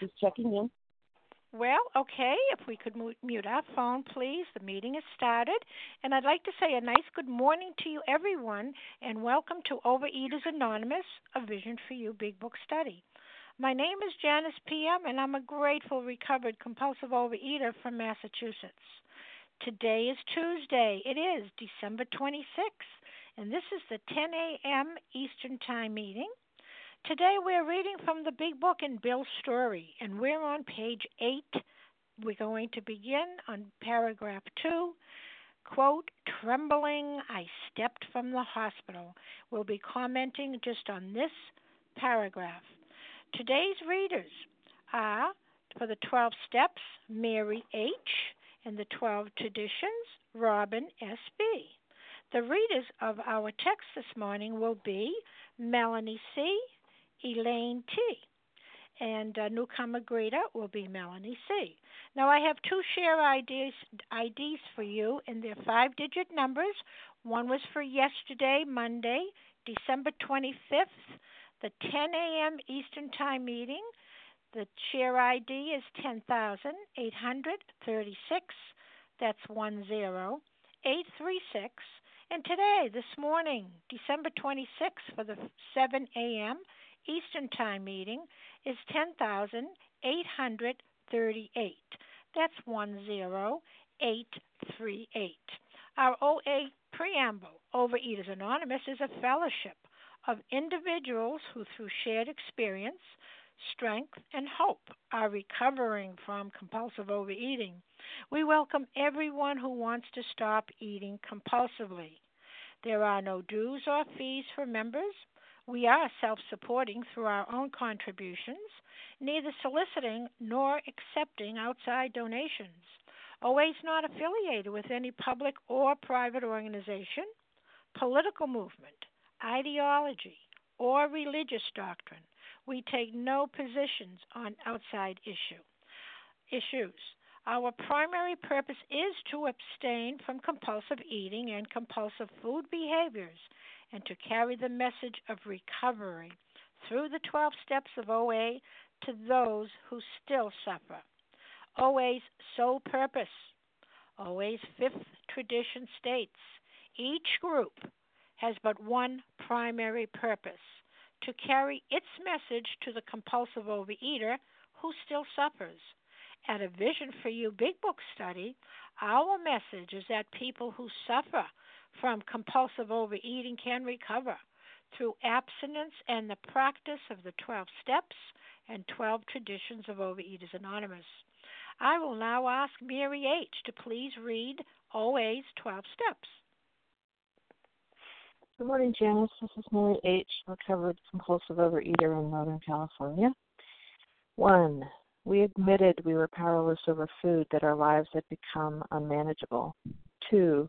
Just checking in. Well, okay, if we could mute our phone, please. The meeting has started. And I'd like to say a nice good morning to you, everyone, and welcome to Overeaters Anonymous, a Vision for You Big Book Study. My name is Janice P.M., and I'm a grateful, recovered, compulsive overeater from Massachusetts. Today is Tuesday. It is December 26th, and this is the 10 a.m. Eastern Time meeting. Today we're reading from the Big Book in Bill's story, and we're on page 8. We're going to begin on paragraph 2. Quote, trembling, I stepped from the hospital. We'll be commenting just on this paragraph. Today's readers are, for the 12 steps, Mary H., and the 12 traditions, Robin S.B. The readers of our text this morning will be Melanie C., Elaine T. And uh, newcomer greeter will be Melanie C. Now I have two share IDs, IDs for you, and they're five digit numbers. One was for yesterday, Monday, December 25th, the 10 a.m. Eastern Time meeting. The share ID is 10,836. That's 10836. And today, this morning, December 26th, for the 7 a.m. Eastern Time meeting is 10,838. That's 10838. Our OA preamble, Overeaters Anonymous, is a fellowship of individuals who, through shared experience, strength, and hope, are recovering from compulsive overeating. We welcome everyone who wants to stop eating compulsively. There are no dues or fees for members. We are self supporting through our own contributions, neither soliciting nor accepting outside donations. Always not affiliated with any public or private organization, political movement, ideology, or religious doctrine. We take no positions on outside issue issues. Our primary purpose is to abstain from compulsive eating and compulsive food behaviors and to carry the message of recovery through the 12 steps of OA to those who still suffer. OA's sole purpose, OA's fifth tradition states each group has but one primary purpose to carry its message to the compulsive overeater who still suffers. At a Vision for You Big Book study, our message is that people who suffer from compulsive overeating can recover through abstinence and the practice of the 12 steps and 12 traditions of Overeaters Anonymous. I will now ask Mary H. to please read OA's 12 steps. Good morning, Janice. This is Mary H., recovered compulsive overeater in Northern California. One, we admitted we were powerless over food, that our lives had become unmanageable. Two,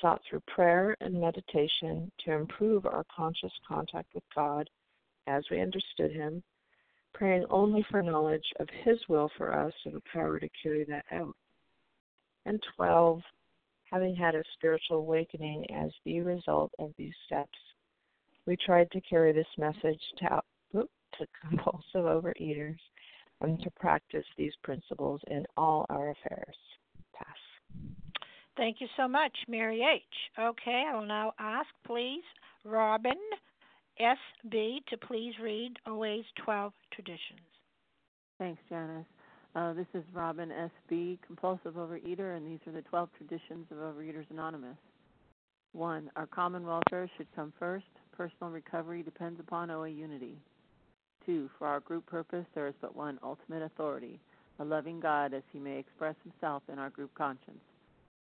sought through prayer and meditation to improve our conscious contact with God as we understood Him, praying only for knowledge of His will for us and the power to carry that out. And 12, having had a spiritual awakening as the result of these steps, we tried to carry this message to, to compulsive overeaters and to practice these principles in all our affairs. Pass. Thank you so much, Mary H. Okay, I will now ask, please, Robin S.B. to please read OA's 12 traditions. Thanks, Janice. Uh, this is Robin S.B., compulsive overeater, and these are the 12 traditions of Overeaters Anonymous. One, our common welfare should come first. Personal recovery depends upon OA unity. Two, for our group purpose, there is but one ultimate authority, a loving God as he may express himself in our group conscience.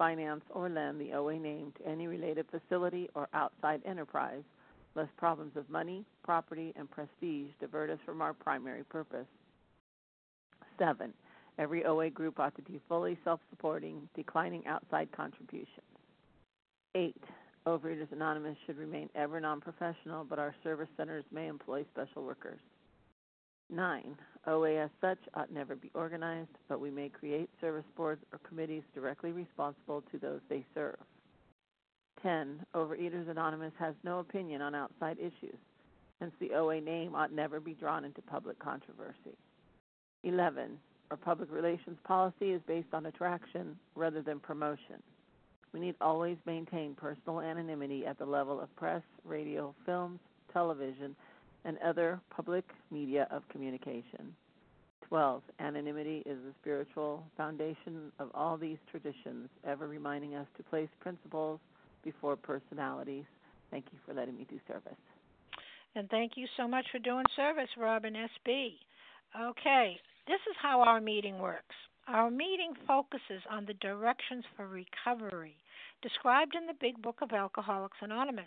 finance, or lend the OA name to any related facility or outside enterprise, lest problems of money, property, and prestige divert us from our primary purpose. 7. Every OA group ought to be fully self supporting, declining outside contributions. 8. Overeaters Anonymous should remain ever non professional, but our service centers may employ special workers. 9. OA as such ought never be organized, but we may create service boards or committees directly responsible to those they serve. 10. Overeaters Anonymous has no opinion on outside issues, hence the OA name ought never be drawn into public controversy. 11. Our public relations policy is based on attraction rather than promotion. We need always maintain personal anonymity at the level of press, radio, films, television, and other public media of communication. 12. Anonymity is the spiritual foundation of all these traditions, ever reminding us to place principles before personalities. Thank you for letting me do service. And thank you so much for doing service, Robin SB. Okay, this is how our meeting works. Our meeting focuses on the directions for recovery described in the Big Book of Alcoholics Anonymous.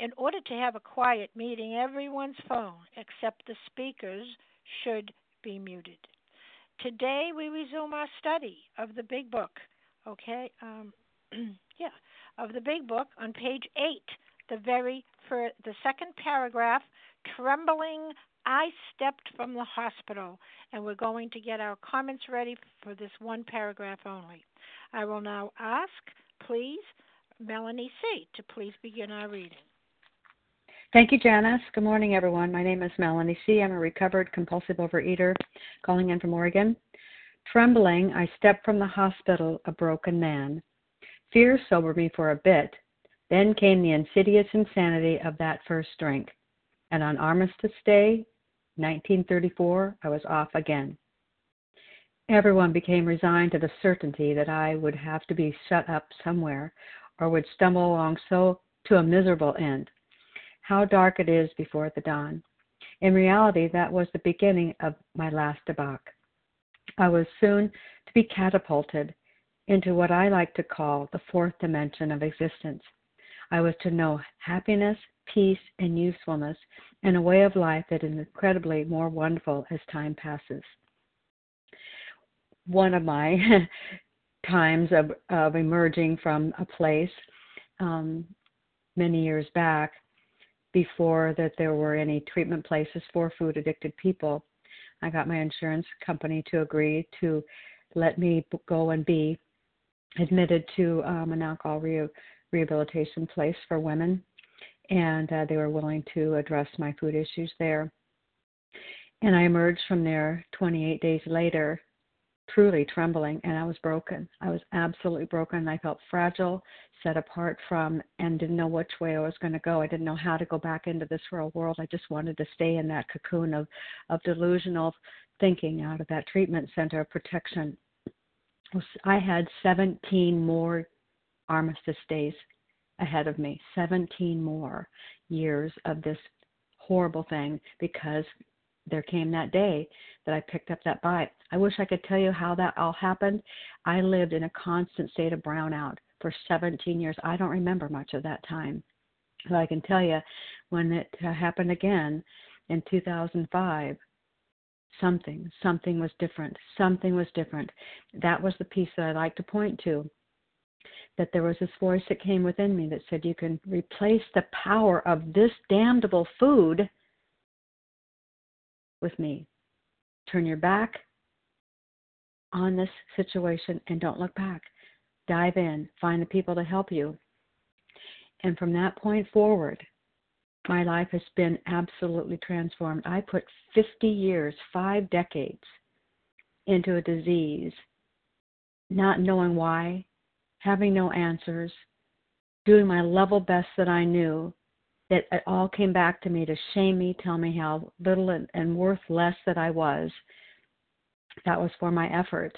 In order to have a quiet meeting, everyone's phone except the speaker's should be muted. Today we resume our study of the Big Book. Okay, um, yeah, of the Big Book on page eight, the very for the second paragraph, trembling I stepped from the hospital, and we're going to get our comments ready for this one paragraph only. I will now ask, please, Melanie C. to please begin our reading. Thank you, Janice. Good morning, everyone. My name is Melanie C. I'm a recovered compulsive overeater calling in from Oregon. Trembling, I stepped from the hospital a broken man. Fear sobered me for a bit. Then came the insidious insanity of that first drink. And on Armistice Day, 1934, I was off again. Everyone became resigned to the certainty that I would have to be shut up somewhere or would stumble along so to a miserable end. How dark it is before the dawn. In reality, that was the beginning of my last debauch. I was soon to be catapulted into what I like to call the fourth dimension of existence. I was to know happiness, peace, and usefulness in a way of life that is incredibly more wonderful as time passes. One of my times of, of emerging from a place um, many years back, before that there were any treatment places for food addicted people, I got my insurance company to agree to let me go and be admitted to um, an alcohol re- rehabilitation place for women and uh, they were willing to address my food issues there. And I emerged from there 28 days later, truly trembling and I was broken. I was absolutely broken. I felt fragile, set apart from, and didn't know which way I was going to go. I didn't know how to go back into this real world. I just wanted to stay in that cocoon of, of delusional thinking out of that treatment center of protection. I had 17 more armistice days ahead of me, 17 more years of this horrible thing because there came that day that I picked up that bite. I wish I could tell you how that all happened. I lived in a constant state of brownout for 17 years. I don't remember much of that time. But I can tell you when it uh, happened again in 2005, something, something was different. Something was different. That was the piece that I like to point to. That there was this voice that came within me that said, You can replace the power of this damnable food with me. Turn your back on this situation and don't look back. Dive in, find the people to help you. And from that point forward, my life has been absolutely transformed. I put 50 years, five decades into a disease, not knowing why, having no answers, doing my level best that I knew, it, it all came back to me to shame me, tell me how little and, and worth less that I was. That was for my effort.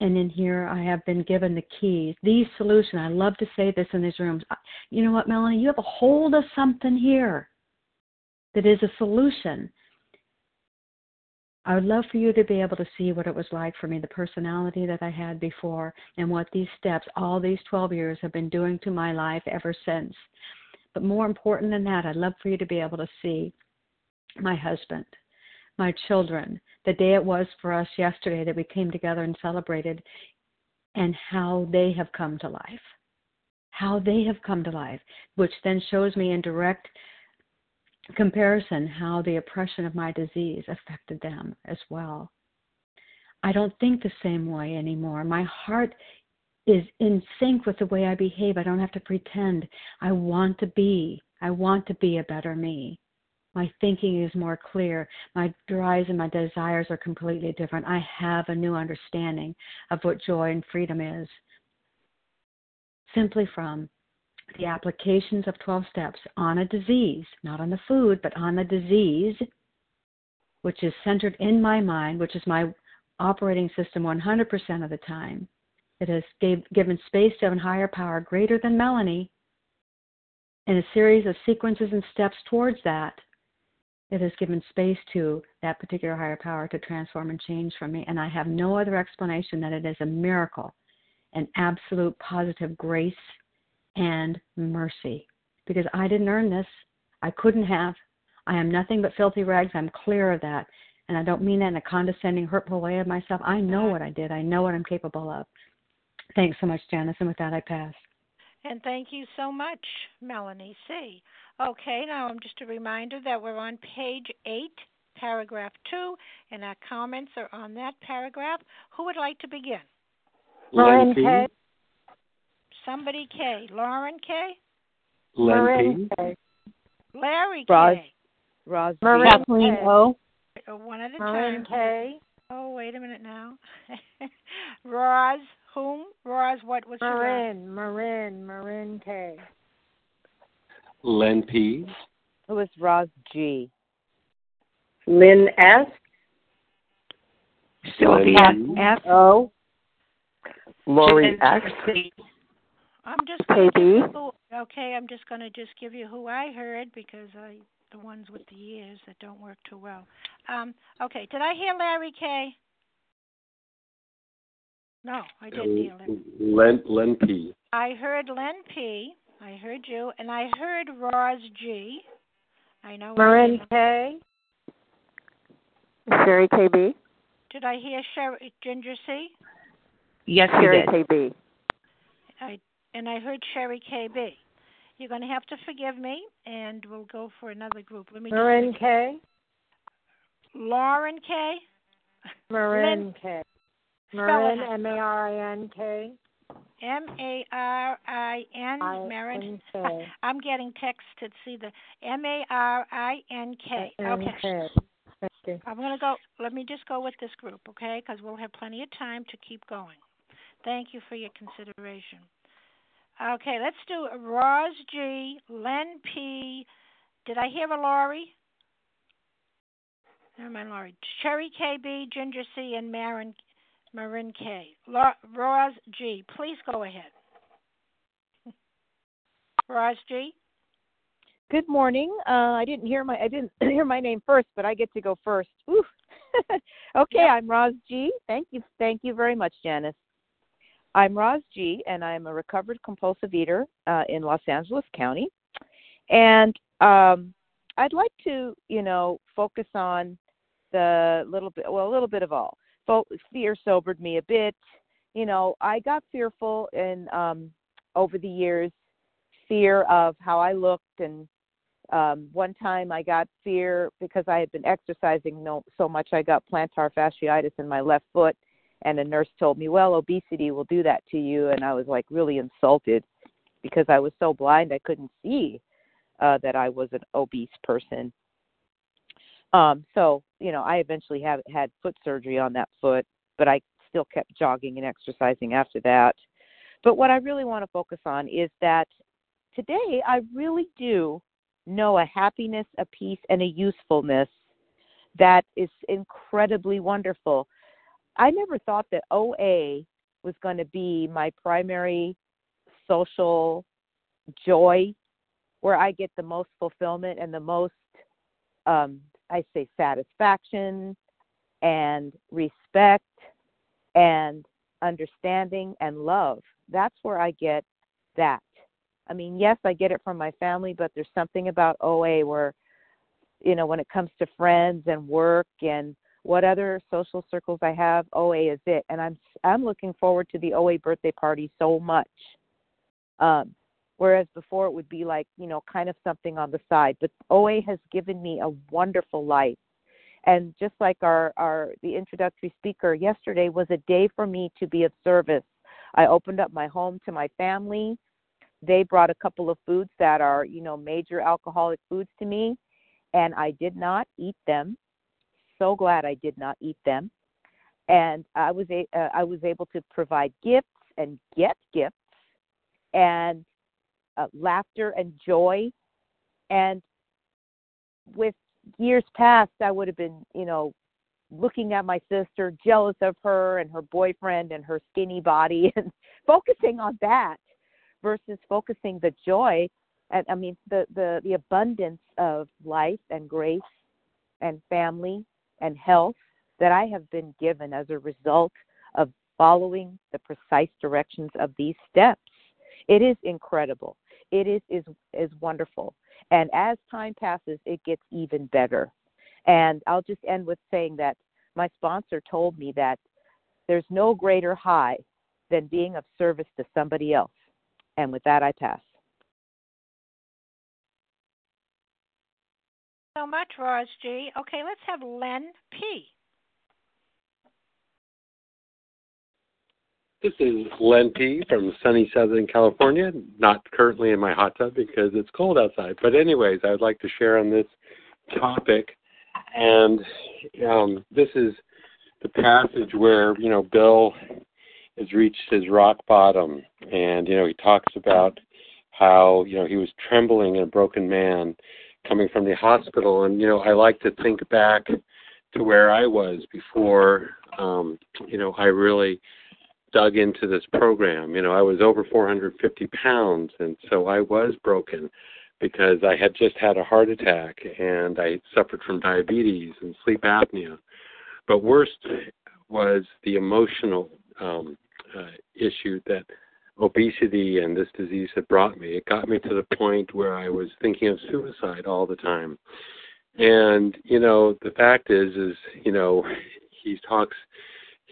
And in here, I have been given the keys, the solution. I love to say this in these rooms. You know what, Melanie? You have a hold of something here that is a solution. I would love for you to be able to see what it was like for me, the personality that I had before, and what these steps, all these 12 years, have been doing to my life ever since. But more important than that, I'd love for you to be able to see my husband, my children, the day it was for us yesterday that we came together and celebrated, and how they have come to life. How they have come to life, which then shows me in direct comparison how the oppression of my disease affected them as well. I don't think the same way anymore. My heart is in sync with the way I behave. I don't have to pretend. I want to be. I want to be a better me. My thinking is more clear. My drives and my desires are completely different. I have a new understanding of what joy and freedom is. Simply from the applications of 12 steps on a disease, not on the food, but on the disease, which is centered in my mind, which is my operating system 100% of the time it has gave, given space to a higher power greater than Melanie in a series of sequences and steps towards that. It has given space to that particular higher power to transform and change for me. And I have no other explanation that it is a miracle, an absolute positive grace and mercy. Because I didn't earn this. I couldn't have. I am nothing but filthy rags. I'm clear of that. And I don't mean that in a condescending, hurtful way of myself. I know what I did. I know what I'm capable of. Thanks so much, Janice. And with that, I pass. And thank you so much, Melanie C. Okay, now I'm just a reminder that we're on page 8, paragraph 2, and our comments are on that paragraph. Who would like to begin? Lauren K. Somebody K. Lauren K. Lauren K. Larry Roz, K. Roz Kathleen O. One at a Marin time. K. Oh, wait a minute now. Roz, whom? Roz, what was your last? Marin, Marin, Marin K. Len P. Who was Roz G. Lynn S. Sylvia F. O. Lori X. I'm just gonna KB. give you who, okay. I'm just gonna just give you who I heard because I the ones with the years that don't work too well. Um, okay, did I hear Larry K? No, I didn't hear Larry. Len Len P. I heard Len P. I heard you, and I heard Roz G. I know. Marin K. Sherry KB. Did I hear Sherry, Ginger C? Yes, Sherry KB. I and I heard Sherry KB. You're going to have to forgive me, and we'll go for another group. Let me just Marin K. Lauren K. Marin K. Marin. M A R I N K. M A R I N Marin. I'm getting texted. see the M A R I N K. Okay. K. Okay. I'm going to go. Let me just go with this group, okay? Because we'll have plenty of time to keep going. Thank you for your consideration. Okay, let's do Roz G, Len P. Did I hear a Laurie? Never mind, Laurie. Sherry KB, Ginger C, and Marin, Marin K. La, Roz G, please go ahead. Roz G. Good morning. Uh, I didn't hear my I didn't hear my name first, but I get to go first. Ooh. okay, Yep. I'm Roz G. Thank you, thank you very much, Janice. I'm Roz G, and I'm a recovered compulsive eater uh, in Los Angeles County, and um, I'd like to, you know, focus on the little bit, well, a little bit of all. Fo- fear sobered me a bit. You know, I got fearful in um, over the years, fear of how I looked and um one time i got fear because i had been exercising no, so much i got plantar fasciitis in my left foot and a nurse told me well obesity will do that to you and i was like really insulted because i was so blind i couldn't see uh that i was an obese person um so you know i eventually have had foot surgery on that foot but i still kept jogging and exercising after that but what i really want to focus on is that today i really do know a happiness, a peace, and a usefulness that is incredibly wonderful. I never thought that OA was going to be my primary social joy, where I get the most fulfillment and the most, um, I say, satisfaction and respect and understanding and love. That's where I get that. I mean, yes, I get it from my family, but there's something about OA where, you know, when it comes to friends and work and what other social circles I have, OA is it. And I'm I'm looking forward to the OA birthday party so much. Um, whereas before it would be like, you know, kind of something on the side. But OA has given me a wonderful life. And just like our, our the introductory speaker yesterday was a day for me to be of service. I opened up my home to my family they brought a couple of foods that are you know major alcoholic foods to me and i did not eat them so glad i did not eat them and i was a, uh, i was able to provide gifts and get gifts and uh, laughter and joy and with years past i would have been you know looking at my sister jealous of her and her boyfriend and her skinny body and focusing on that versus focusing the joy and I mean the, the, the abundance of life and grace and family and health that I have been given as a result of following the precise directions of these steps. It is incredible. It is is is wonderful. And as time passes, it gets even better. And I'll just end with saying that my sponsor told me that there's no greater high than being of service to somebody else. And with that, I pass. So much, Roz G. Okay, let's have Len P. This is Len P. from sunny Southern California. Not currently in my hot tub because it's cold outside. But anyways, I would like to share on this topic, and um, this is the passage where you know Bill has reached his rock bottom, and you know he talks about how you know he was trembling and a broken man coming from the hospital, and you know I like to think back to where I was before um, you know I really dug into this program. You know I was over 450 pounds, and so I was broken because I had just had a heart attack and I suffered from diabetes and sleep apnea. But worst was the emotional um, uh, issue that obesity and this disease had brought me. It got me to the point where I was thinking of suicide all the time. And you know, the fact is, is you know, he talks.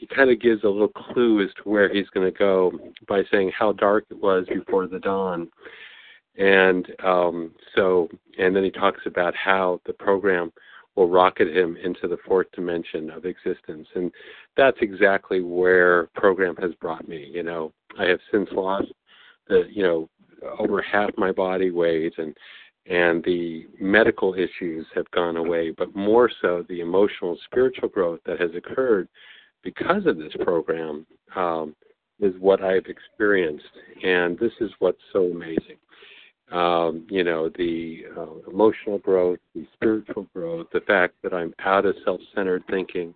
He kind of gives a little clue as to where he's going to go by saying how dark it was before the dawn. And um, so, and then he talks about how the program will rocket him into the fourth dimension of existence. And that's exactly where program has brought me. You know, I have since lost the, you know, over half my body weight and and the medical issues have gone away, but more so the emotional spiritual growth that has occurred because of this program um, is what I've experienced, and this is what's so amazing. Um, you know, the uh, emotional growth, the spiritual growth, the fact that I'm out of self centered thinking,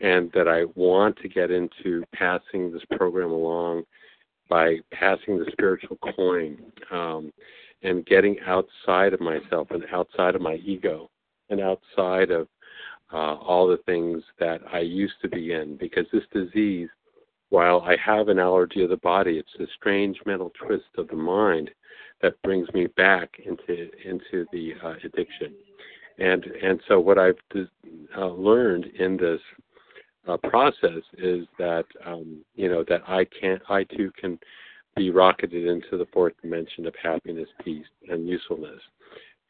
and that I want to get into passing this program along by passing the spiritual coin um, and getting outside of myself and outside of my ego and outside of uh, all the things that I used to be in. Because this disease, while I have an allergy of the body, it's a strange mental twist of the mind that brings me back into into the uh, addiction. And and so what I've uh, learned in this uh, process is that um, you know that I can I too can be rocketed into the fourth dimension of happiness, peace, and usefulness.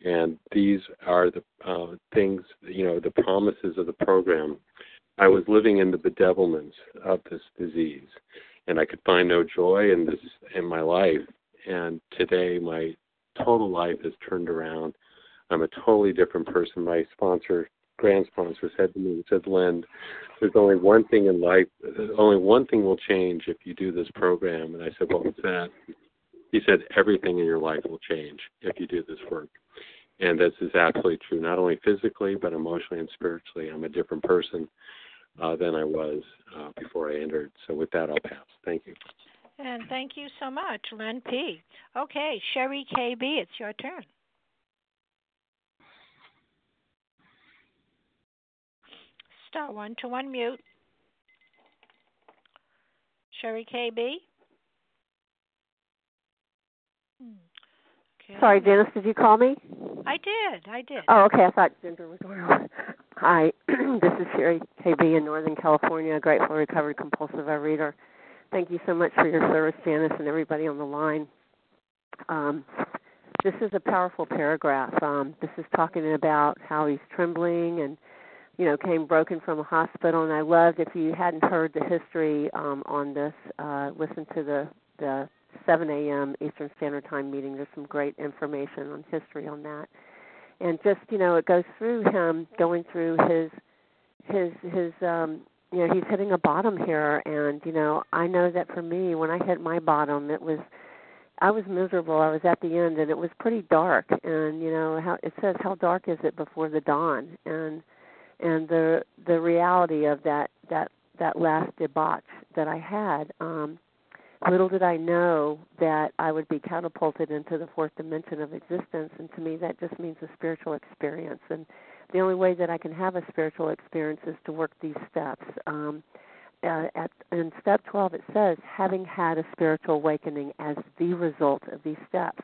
And these are the uh, things, you know, the promises of the program. I was living in the bedevilments of this disease, and I could find no joy in this in my life. And today, my total life has turned around. I'm a totally different person. My sponsor grand sponsor said to me, he said, Len, there's only one thing in life, only one thing will change if you do this program. And I said, what was that? He said, everything in your life will change if you do this work. And this is absolutely true, not only physically, but emotionally and spiritually. I'm a different person uh, than I was uh, before I entered. So with that, I'll pass. Thank you. And thank you so much, Len P. Okay, Sherry KB, it's your turn. star one to unmute. Sherry KB. Hmm. Okay. Sorry, Dennis, did you call me? I did. I did. Oh, okay. I thought Ginger was going on. Hi, this is Sherry KB in Northern California, grateful recovered compulsive reader. Thank you so much for your service, Janice, and everybody on the line. Um, this is a powerful paragraph. Um, this is talking about how he's trembling and you know, came broken from a hospital. And I loved if you hadn't heard the history um, on this, uh, listen to the the 7 a.m. Eastern Standard Time meeting. There's some great information on history on that, and just you know, it goes through him going through his his his um you know he's hitting a bottom here and you know i know that for me when i hit my bottom it was i was miserable i was at the end and it was pretty dark and you know how it says how dark is it before the dawn and and the the reality of that that that last debauch that I had. Um, little did I know that I would be catapulted into the fourth dimension of existence, and to me that just means a spiritual experience. And the only way that I can have a spiritual experience is to work these steps. Um, uh, at in step 12 it says having had a spiritual awakening as the result of these steps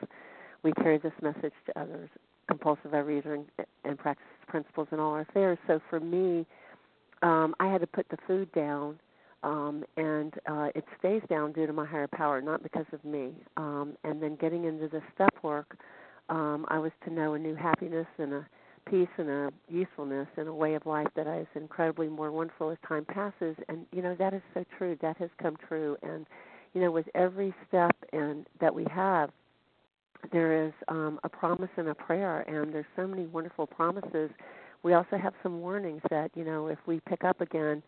we carry this message to others compulsive overeater and, and practice principles in all our affairs. So for me, um, I had to put the food down, um, and uh, it stays down due to my higher power, not because of me. Um, and then getting into the step work, um, I was to know a new happiness and a peace and a usefulness and a way of life that is incredibly more wonderful as time passes. And you know that is so true. That has come true. And you know, with every step and that we have, there is um, a promise and a prayer, and there's so many wonderful promises. We also have some warnings that you know if we pick up again,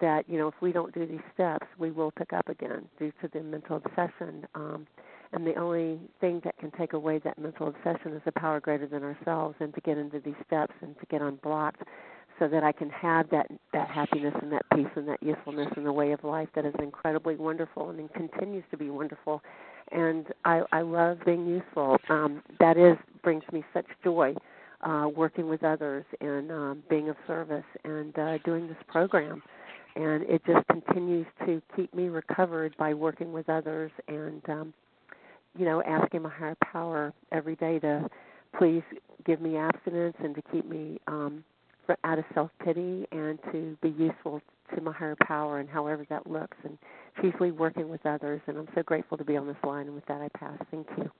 that you know if we don't do these steps, we will pick up again due to the mental obsession. Um, and the only thing that can take away that mental obsession is a power greater than ourselves, and to get into these steps and to get unblocked, so that I can have that that happiness and that peace and that usefulness and the way of life that is incredibly wonderful and continues to be wonderful and I, I love being useful. Um, that is brings me such joy, uh, working with others and um, being of service and uh, doing this program. And it just continues to keep me recovered by working with others and, um, you know, asking my higher power every day to please give me abstinence and to keep me um, out of self pity and to be useful to my higher power and however that looks and chiefly working with others and I'm so grateful to be on this line and with that I pass. Thank you.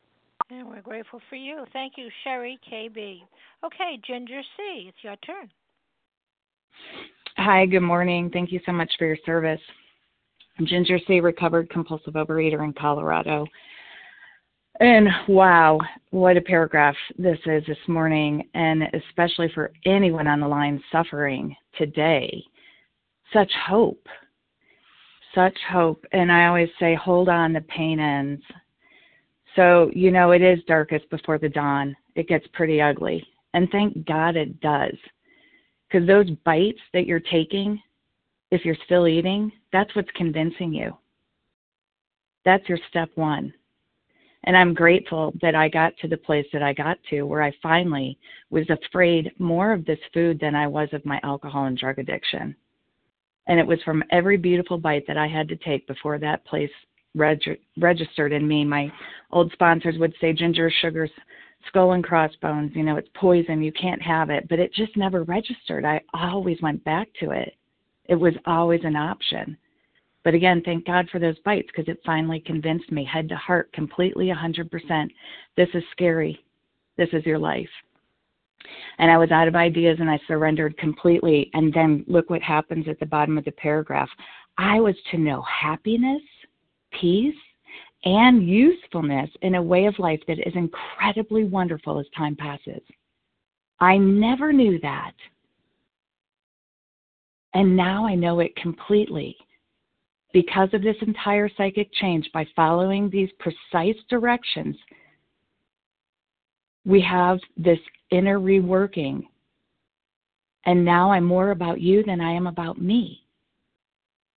And we're grateful for you. Thank you, Sherry KB. Okay, Ginger C, it's your turn. Hi, good morning. Thank you so much for your service. I'm Ginger C, recovered compulsive overeater in Colorado. And wow, what a paragraph this is this morning, and especially for anyone on the line suffering today. Such hope. Such hope. And I always say, hold on, the pain ends. So, you know, it is darkest before the dawn. It gets pretty ugly. And thank God it does. Because those bites that you're taking, if you're still eating, that's what's convincing you. That's your step one and I'm grateful that I got to the place that I got to where I finally was afraid more of this food than I was of my alcohol and drug addiction. And it was from every beautiful bite that I had to take before that place reg- registered in me. My old sponsors would say ginger, sugars, skull and crossbones, you know, it's poison, you can't have it. But it just never registered. I always went back to it. It was always an option. But again, thank God for those bites because it finally convinced me, head to heart, completely a 100%. This is scary. This is your life. And I was out of ideas and I surrendered completely. And then look what happens at the bottom of the paragraph. I was to know happiness, peace, and usefulness in a way of life that is incredibly wonderful as time passes. I never knew that. And now I know it completely because of this entire psychic change, by following these precise directions, we have this inner reworking. And now I'm more about you than I am about me.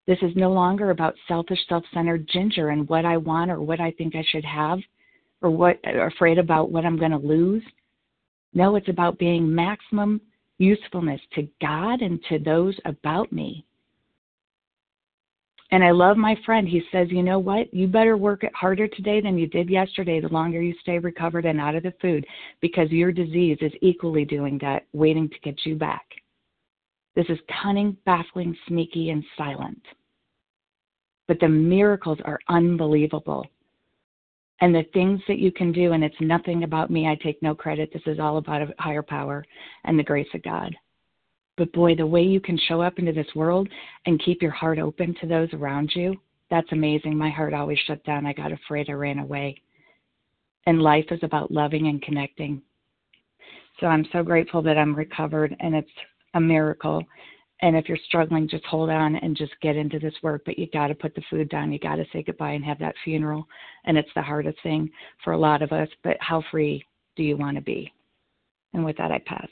This is no longer about selfish, self centered ginger and what I want or what I think I should have or what afraid about what I'm going to lose. No, it's about being maximum usefulness to God and to those about me. And I love my friend. He says, you know what? You better work it harder today than you did yesterday, the longer you stay recovered and out of the food, because your disease is equally doing that, waiting to get you back. This is cunning, baffling, sneaky, and silent. But the miracles are unbelievable. And the things that you can do, and it's nothing about me, I take no credit. This is all about a higher power and the grace of God. But boy, the way you can show up into this world and keep your heart open to those around you, that's amazing. My heart always shut down. I got afraid. I ran away. And life is about loving and connecting. So I'm so grateful that I'm recovered and it's a miracle. And if you're struggling, just hold on and just get into this work. But you got to put the food down. You got to say goodbye and have that funeral. And it's the hardest thing for a lot of us. But how free do you want to be? And with that, I pass.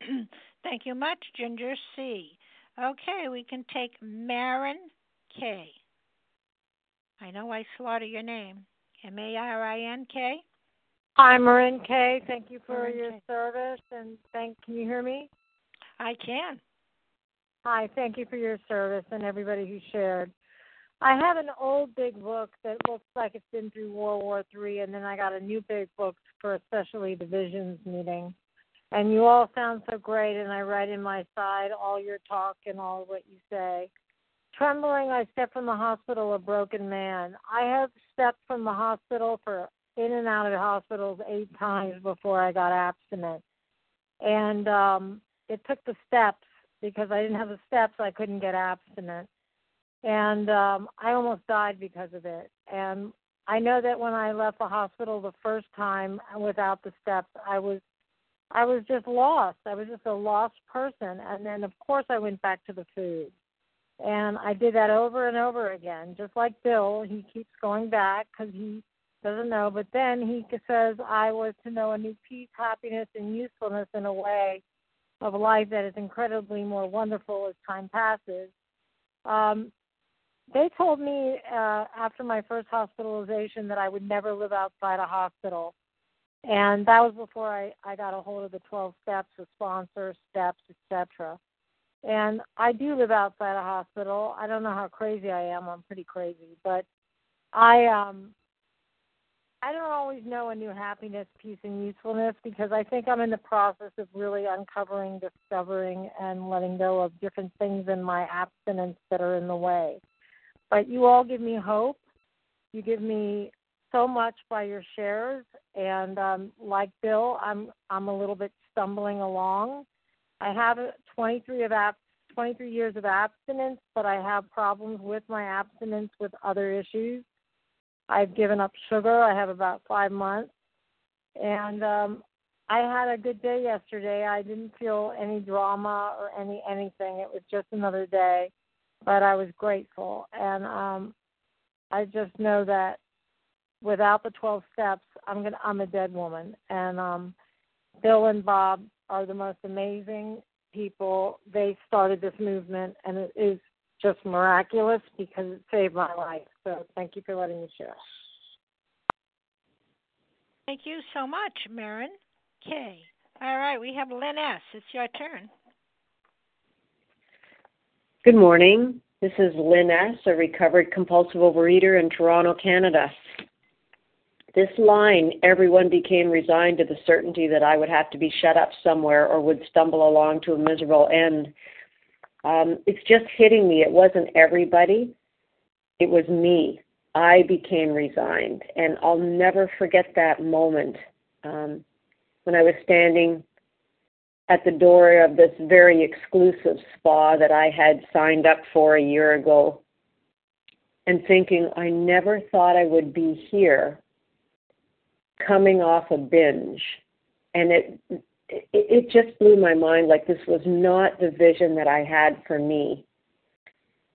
Thank you much, Ginger C. Okay, we can take Marin K. I know I slaughter your name. M A R I N K. Hi, Marin K. Thank you for Marin your K. service and thank. Can you hear me? I can. Hi, thank you for your service and everybody who shared. I have an old big book that looks like it's been through World War Three, and then I got a new big book for especially divisions meeting. And you all sound so great, and I write in my side all your talk and all what you say. Trembling, I step from the hospital a broken man. I have stepped from the hospital for in and out of hospitals eight times before I got abstinent. And um it took the steps because I didn't have the steps I couldn't get abstinent. And um I almost died because of it. And I know that when I left the hospital the first time without the steps, I was I was just lost. I was just a lost person. And then, of course, I went back to the food. And I did that over and over again. Just like Bill, he keeps going back because he doesn't know. But then he says, I was to know a new peace, happiness, and usefulness in a way of a life that is incredibly more wonderful as time passes. Um, they told me uh, after my first hospitalization that I would never live outside a hospital and that was before I, I got a hold of the 12 steps, the sponsor steps, etc. And I do live outside a hospital. I don't know how crazy I am. I'm pretty crazy, but I um I don't always know a new happiness, peace, and usefulness because I think I'm in the process of really uncovering, discovering, and letting go of different things in my abstinence that are in the way. But you all give me hope. You give me so much by your shares. And um, like Bill, I'm I'm a little bit stumbling along. I have 23 of ab- 23 years of abstinence, but I have problems with my abstinence with other issues. I've given up sugar. I have about five months, and um, I had a good day yesterday. I didn't feel any drama or any anything. It was just another day, but I was grateful, and um, I just know that without the 12 steps, I'm gonna I'm a dead woman. And um, Bill and Bob are the most amazing people. They started this movement, and it is just miraculous because it saved my life. So thank you for letting me share. Thank you so much, Marin. Okay. All right, we have Lynn S. It's your turn. Good morning. This is Lynn S., a recovered compulsive overeater in Toronto, Canada. This line, everyone became resigned to the certainty that I would have to be shut up somewhere or would stumble along to a miserable end. Um, it's just hitting me. It wasn't everybody, it was me. I became resigned. And I'll never forget that moment um, when I was standing at the door of this very exclusive spa that I had signed up for a year ago and thinking, I never thought I would be here coming off a binge. And it, it, it just blew my mind like this was not the vision that I had for me.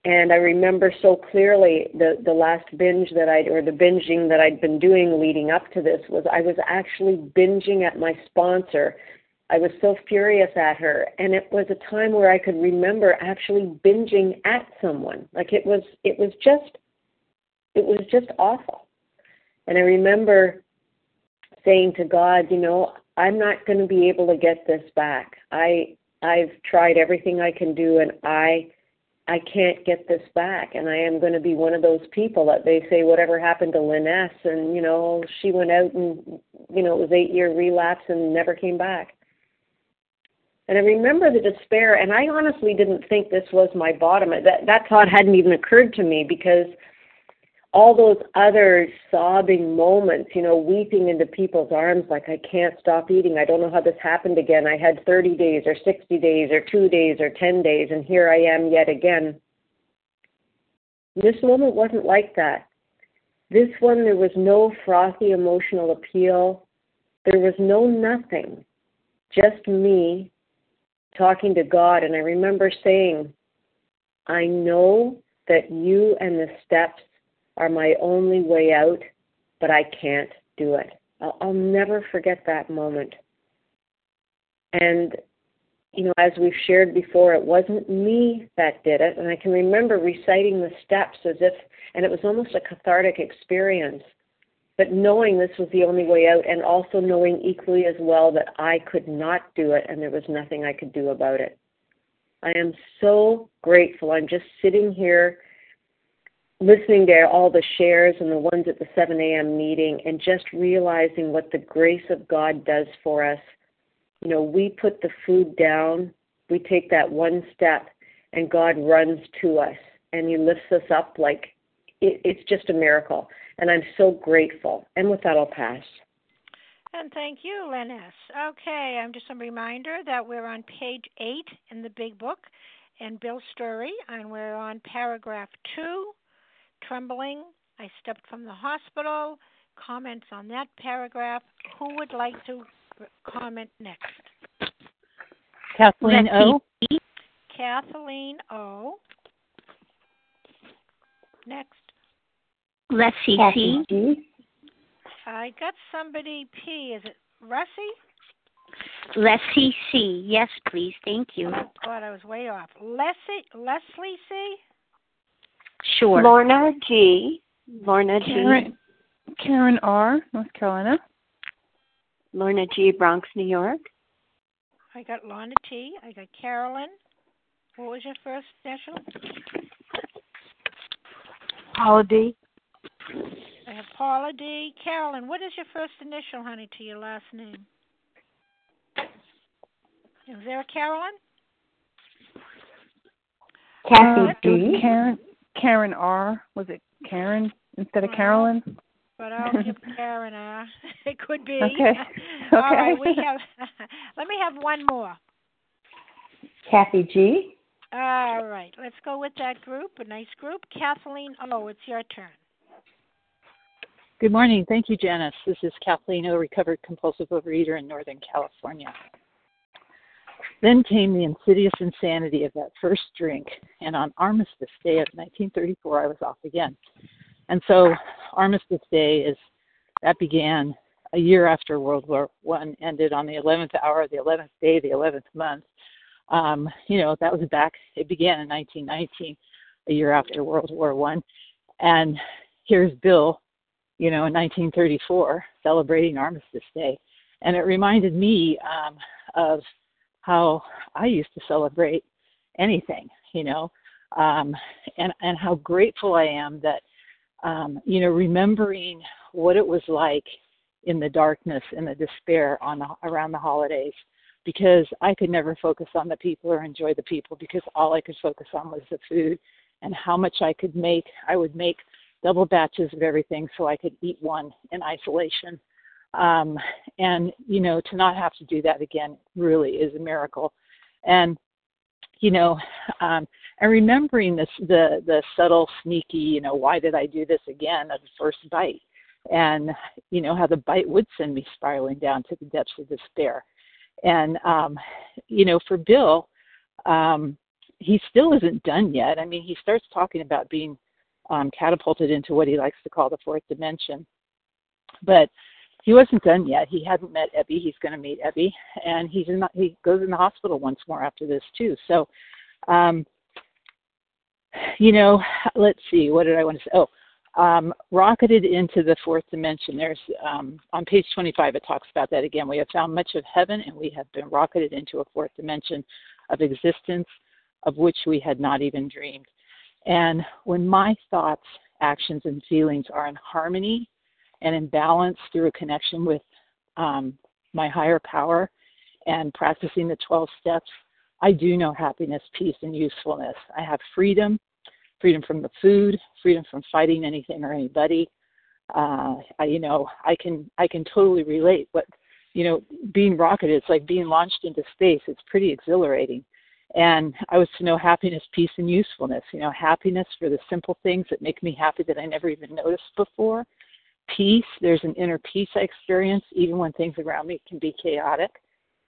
And I remember so clearly the the last binge that I or the binging that I'd been doing leading up to this was I was actually binging at my sponsor. I was so furious at her, and it was a time where I could remember actually binging at someone. Like it was it was just it was just awful. And I remember saying to God, you know, I'm not going to be able to get this back. I I've tried everything I can do, and I I can't get this back, and I am going to be one of those people that they say whatever happened to Lynn S. and you know she went out and you know it was eight year relapse and never came back. And I remember the despair, and I honestly didn't think this was my bottom. That that thought hadn't even occurred to me because all those other sobbing moments, you know, weeping into people's arms like, I can't stop eating. I don't know how this happened again. I had 30 days or 60 days or two days or 10 days, and here I am yet again. This moment wasn't like that. This one, there was no frothy emotional appeal. There was no nothing. Just me talking to God. And I remember saying, I know that you and the steps are my only way out, but I can't do it. I'll, I'll never forget that moment. And, you know, as we've shared before, it wasn't me that did it. And I can remember reciting the steps as if, and it was almost a cathartic experience. But knowing this was the only way out, and also knowing equally as well that I could not do it and there was nothing I could do about it. I am so grateful. I'm just sitting here listening to all the shares and the ones at the 7 a.m. meeting and just realizing what the grace of God does for us. You know, we put the food down, we take that one step, and God runs to us and He lifts us up like it, it's just a miracle. And I'm so grateful. And with that, I'll pass. And thank you, Lynn S. Okay, I'm just a reminder that we're on page eight in the big book and Bill's story, and we're on paragraph two trembling. I stepped from the hospital. Comments on that paragraph. Who would like to comment next? Kathleen O. Oh. Kathleen O. Next. Leslie C. I got somebody P. Is it Russie? Leslie C. Yes, please. Thank you. Oh, God, I was way off. Leslie Leslie C. Sure. Lorna G. Lorna Karen, G. Karen R. North Carolina. Lorna G. Bronx, New York. I got Lorna T. I got Carolyn. What was your first initial? Paula D. I have Paula D. Carolyn, what is your first initial, honey, to your last name? Is there a Carolyn? Kathy uh, D. Karen Karen R. Was it Karen instead of Carolyn? But I'll give Karen R. It could be. Okay. All right, we have. let me have one more. Kathy G. All right, let's go with that group. A nice group. Kathleen O. It's your turn. Good morning. Thank you, Janice. This is Kathleen O, recovered compulsive overeater in Northern California. Then came the insidious insanity of that first drink, and on Armistice Day of 1934, I was off again. And so, Armistice Day is that began a year after World War One ended on the 11th hour, the 11th day, the 11th month. Um, you know, that was back. It began in 1919, a year after World War One, and here's Bill, you know, in 1934, celebrating Armistice Day, and it reminded me um, of how I used to celebrate anything, you know, um, and and how grateful I am that, um, you know, remembering what it was like in the darkness and the despair on the, around the holidays because I could never focus on the people or enjoy the people because all I could focus on was the food and how much I could make. I would make double batches of everything so I could eat one in isolation. Um, and you know, to not have to do that again really is a miracle. And you know, um, and remembering this the the subtle, sneaky, you know, why did I do this again of the first bite? and you know how the bite would send me spiraling down to the depths of despair and um you know for bill um he still isn't done yet i mean he starts talking about being um catapulted into what he likes to call the fourth dimension but he wasn't done yet he hadn't met ebby he's going to meet ebby and he's in the, he goes in the hospital once more after this too so um you know let's see what did i want to say oh um, rocketed into the fourth dimension. There's um, on page 25, it talks about that again. We have found much of heaven, and we have been rocketed into a fourth dimension of existence of which we had not even dreamed. And when my thoughts, actions, and feelings are in harmony and in balance through a connection with um, my higher power and practicing the 12 steps, I do know happiness, peace, and usefulness. I have freedom freedom from the food, freedom from fighting anything or anybody. Uh, I, you know, I can I can totally relate. What you know, being rocketed, it's like being launched into space. It's pretty exhilarating. And I was to know happiness, peace, and usefulness. You know, happiness for the simple things that make me happy that I never even noticed before. Peace, there's an inner peace I experience even when things around me can be chaotic.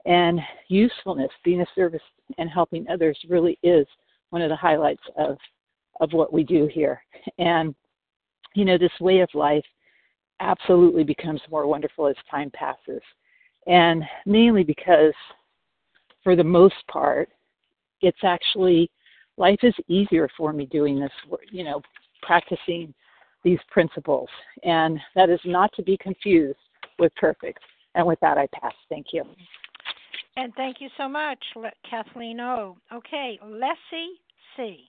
And usefulness, being of service and helping others really is one of the highlights of of what we do here. And, you know, this way of life absolutely becomes more wonderful as time passes. And mainly because, for the most part, it's actually, life is easier for me doing this, you know, practicing these principles. And that is not to be confused with perfect. And with that, I pass. Thank you. And thank you so much, Kathleen O. Okay, Leslie C.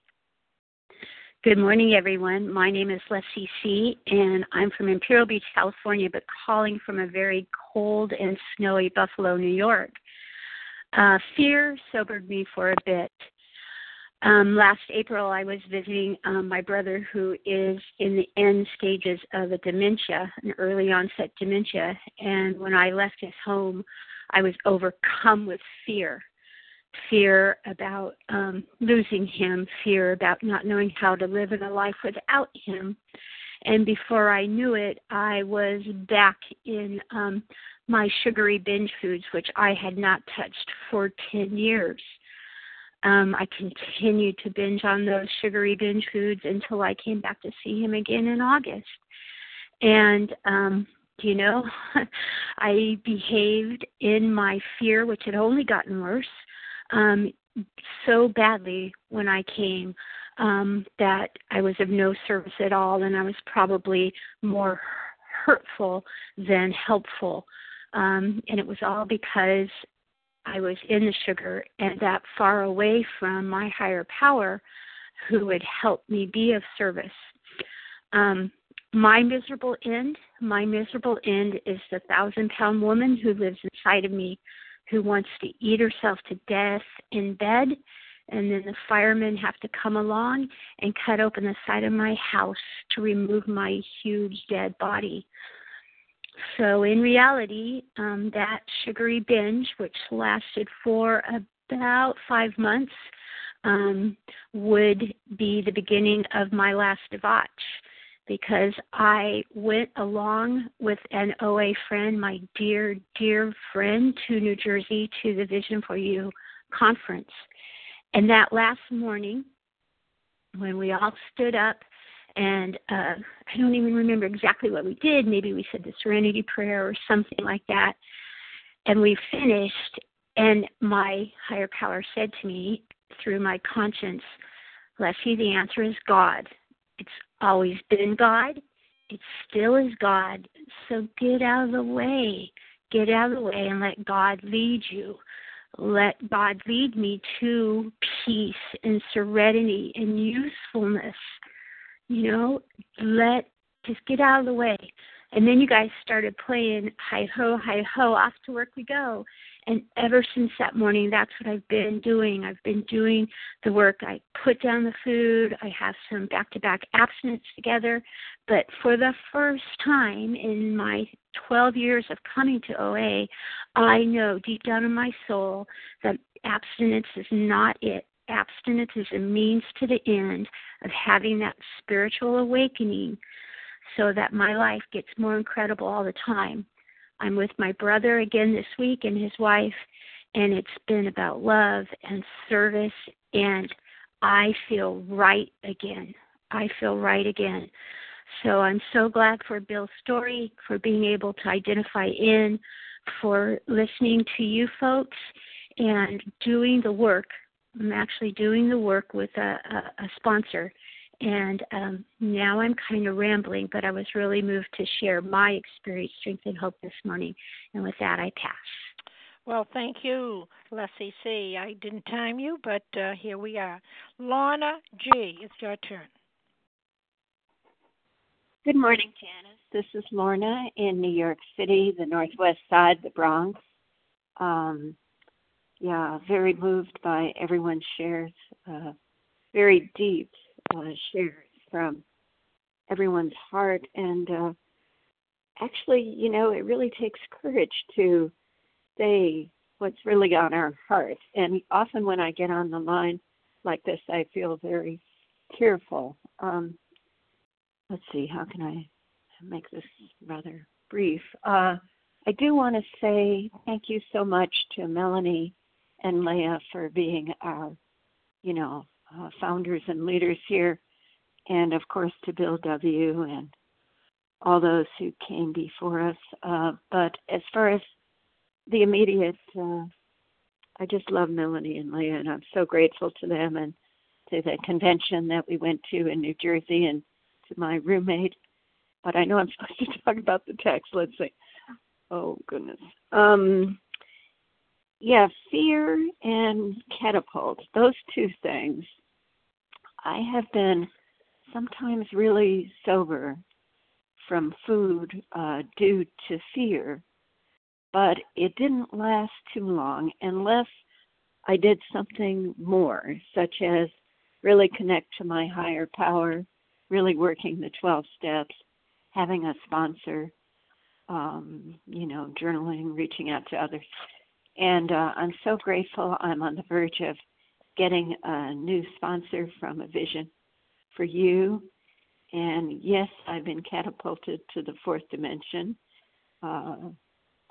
Good morning, everyone. My name is Leslie C., and I'm from Imperial Beach, California, but calling from a very cold and snowy Buffalo, New York. Uh, fear sobered me for a bit. Um, last April, I was visiting um, my brother who is in the end stages of a dementia, an early onset dementia. And when I left his home, I was overcome with fear fear about um, losing him, fear about not knowing how to live in a life without him. And before I knew it, I was back in um, my sugary binge foods, which I had not touched for 10 years. Um, I continued to binge on those sugary binge foods until I came back to see him again in August. And, um, you know, I behaved in my fear, which had only gotten worse um, so badly when I came um, that I was of no service at all, and I was probably more hurtful than helpful. Um, and it was all because I was in the sugar and that far away from my higher power who would help me be of service. Um, my miserable end, my miserable end is the thousand pound woman who lives inside of me who wants to eat herself to death in bed and then the firemen have to come along and cut open the side of my house to remove my huge dead body. So, in reality, um, that sugary binge, which lasted for about five months, um, would be the beginning of my last debauch. because I went along with an OA friend, my dear, dear friend, to New Jersey to the Vision for You conference. And that last morning, when we all stood up, and uh, I don't even remember exactly what we did. Maybe we said the Serenity Prayer or something like that. And we finished, and my higher power said to me through my conscience, Leslie, the answer is God. It's always been God. It still is God. So get out of the way. Get out of the way and let God lead you. Let God lead me to peace and serenity and usefulness. You know, let just get out of the way. And then you guys started playing hi ho, hi ho, off to work we go. And ever since that morning, that's what I've been doing. I've been doing the work. I put down the food. I have some back to back abstinence together. But for the first time in my 12 years of coming to OA, I know deep down in my soul that abstinence is not it. Abstinence is a means to the end of having that spiritual awakening so that my life gets more incredible all the time. I'm with my brother again this week and his wife, and it's been about love and service, and I feel right again. I feel right again. So I'm so glad for Bill's story, for being able to identify in, for listening to you folks, and doing the work. I'm actually doing the work with a, a, a sponsor and um, now I'm kind of rambling, but I was really moved to share my experience, strength, and hope this morning. And with that, I pass. Well, thank you, Leslie C. I didn't time you, but uh, here we are. Lorna G., it's your turn. Good morning, Janice. This is Lorna in New York City, the Northwest Side, the Bronx. Um, yeah, very moved by everyone's shares. Uh, very deep uh, shares from everyone's heart. And uh, actually, you know, it really takes courage to say what's really on our heart. And often when I get on the line like this, I feel very tearful. Um, let's see, how can I make this rather brief? Uh, I do want to say thank you so much to Melanie and Leah for being our, you know, uh, founders and leaders here, and of course to Bill W. and all those who came before us. Uh, but as far as the immediate, uh, I just love Melanie and Leah, and I'm so grateful to them and to the convention that we went to in New Jersey and to my roommate. But I know I'm supposed to talk about the text. Let's see. Oh goodness. Um, yeah, fear and catapult. Those two things I have been sometimes really sober from food uh, due to fear, but it didn't last too long unless I did something more, such as really connect to my higher power, really working the 12 steps, having a sponsor, um, you know, journaling, reaching out to others. And uh, I'm so grateful I'm on the verge of getting a new sponsor from a vision for you. And yes, I've been catapulted to the fourth dimension. Uh,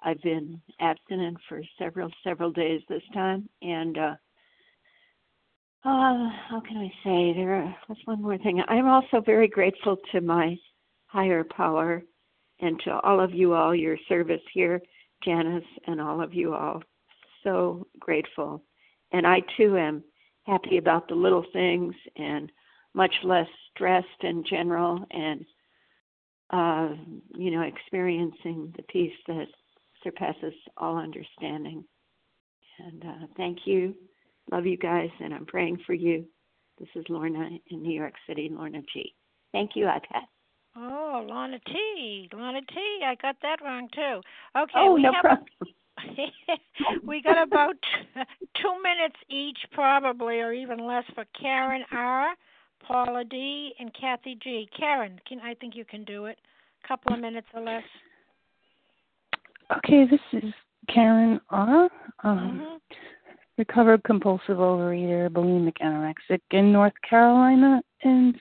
I've been abstinent for several, several days this time. And uh, uh, how can I say? There was one more thing. I'm also very grateful to my higher power and to all of you all, your service here, Janice, and all of you all. So grateful. And I too am happy about the little things and much less stressed in general and uh, you know experiencing the peace that surpasses all understanding. And uh, thank you. Love you guys and i'm praying for you. This is lorna in new york city lorna g. Thank you i oh lorna t. Lorna t i got that wrong too. Okay oh we no have problem we got about two minutes each, probably, or even less, for Karen R, Paula D, and Kathy G. Karen, can I think you can do it? A couple of minutes or less. Okay, this is Karen R. Um, mm-hmm. Recovered compulsive overeater, bulimic anorexic in North Carolina, and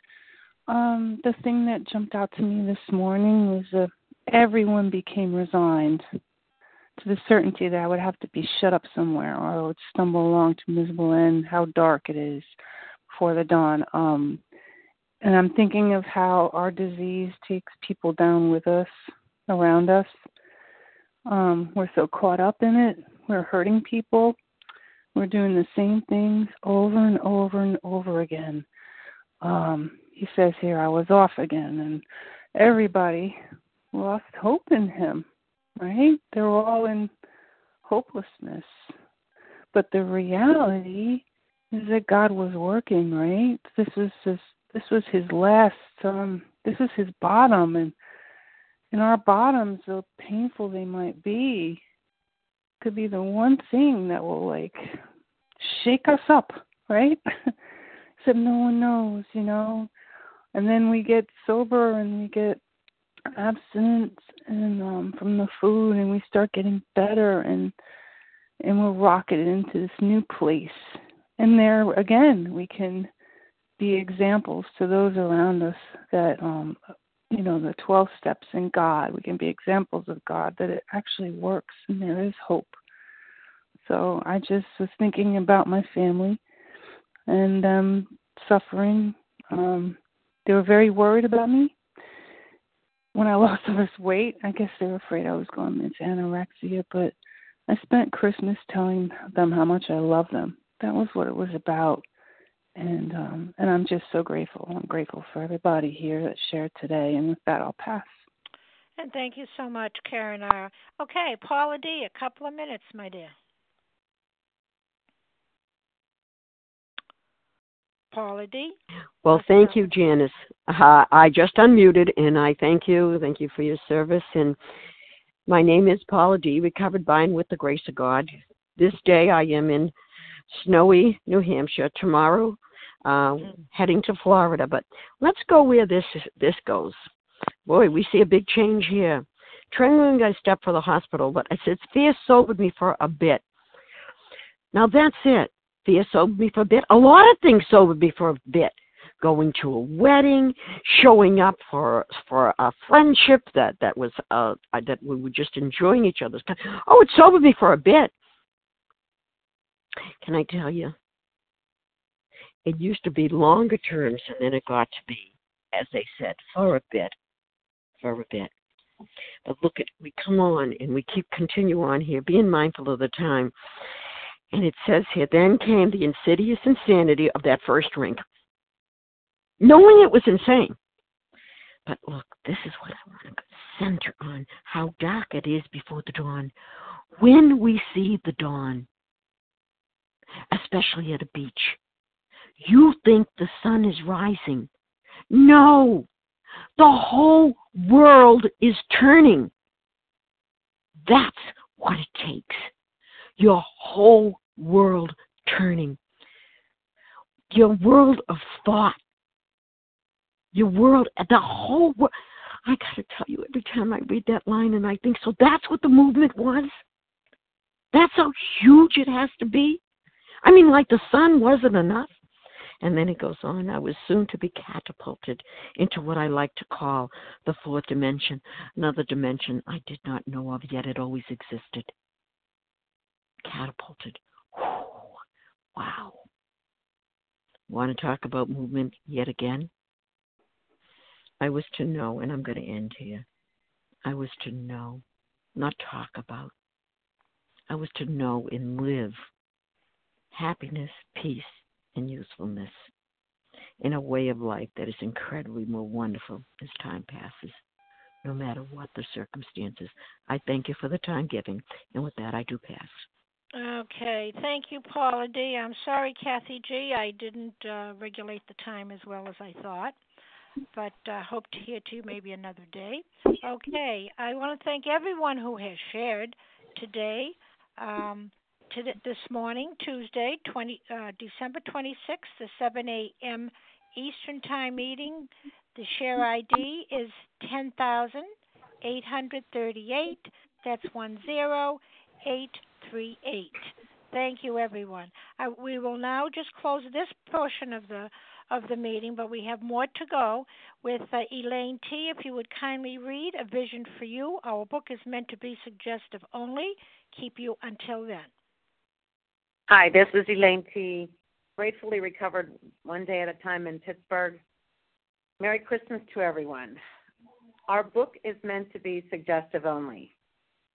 Um, the thing that jumped out to me this morning was that everyone became resigned to the certainty that I would have to be shut up somewhere or I would stumble along to miserable end, how dark it is before the dawn. Um, and I'm thinking of how our disease takes people down with us, around us. Um, we're so caught up in it. We're hurting people. We're doing the same things over and over and over again. Um, he says here, I was off again, and everybody lost hope in him, right? They're all in hopelessness. But the reality is that God was working, right? This was his this was his last um this is his bottom and and our bottoms, though painful they might be, could be the one thing that will like shake us up, right? Except no one knows, you know. And then we get sober and we get abstinence and um from the food and we start getting better and and we're rocketed into this new place. And there again we can be examples to those around us that um you know the 12 steps in God. We can be examples of God that it actually works and there is hope. So I just was thinking about my family and um suffering. Um they were very worried about me when I lost all this weight. I guess they were afraid I was going into anorexia, but I spent Christmas telling them how much I love them. That was what it was about and um, and I'm just so grateful. I'm grateful for everybody here that shared today. And with that, I'll pass. And thank you so much, Karen R. Okay, Paula D. A couple of minutes, my dear. Paula D. Well, thank you, Janice. Uh, I just unmuted, and I thank you. Thank you for your service. And my name is Paula D. Recovered by and with the grace of God. This day I am in snowy New Hampshire. Tomorrow, uh, heading to Florida. But let's go where this this goes. Boy, we see a big change here. Trembling, I stepped for the hospital, but I said fear sobered me for a bit. Now that's it. Fear sobered me for a bit. A lot of things sobered me for a bit. Going to a wedding, showing up for for a friendship that that was uh that we were just enjoying each other's time. Oh, it sobered me for a bit. Can I tell you? It used to be longer terms, and then it got to be, as they said, for a bit, for a bit. But look at, we come on and we keep continue on here, being mindful of the time. And it says here, then came the insidious insanity of that first drink, knowing it was insane. But look, this is what I want to center on how dark it is before the dawn. When we see the dawn, especially at a beach. You think the sun is rising. No, the whole world is turning. That's what it takes. Your whole world turning. Your world of thought. Your world, the whole world. I gotta tell you, every time I read that line and I think, so that's what the movement was? That's how huge it has to be? I mean, like the sun wasn't enough. And then it goes on, I was soon to be catapulted into what I like to call the fourth dimension, another dimension I did not know of, yet it always existed. Catapulted. Wow. Want to talk about movement yet again? I was to know, and I'm going to end here. I was to know, not talk about. I was to know and live happiness, peace, and usefulness in a way of life that is incredibly more wonderful as time passes, no matter what the circumstances. I thank you for the time given, and with that, I do pass. Okay, thank you, Paula D. I'm sorry, Kathy G. I didn't uh, regulate the time as well as I thought, but uh, hope to hear to you maybe another day. Okay, I want to thank everyone who has shared today. Um, to this morning, Tuesday, 20, uh, December 26th, the 7 a.m. Eastern Time meeting. The share ID is 10,838. That's 10838. Thank you, everyone. Uh, we will now just close this portion of the of the meeting, but we have more to go with uh, Elaine T. If you would kindly read A Vision for You. Our book is meant to be suggestive only. Keep you until then. Hi, this is Elaine T. Gratefully recovered one day at a time in Pittsburgh. Merry Christmas to everyone. Our book is meant to be suggestive only.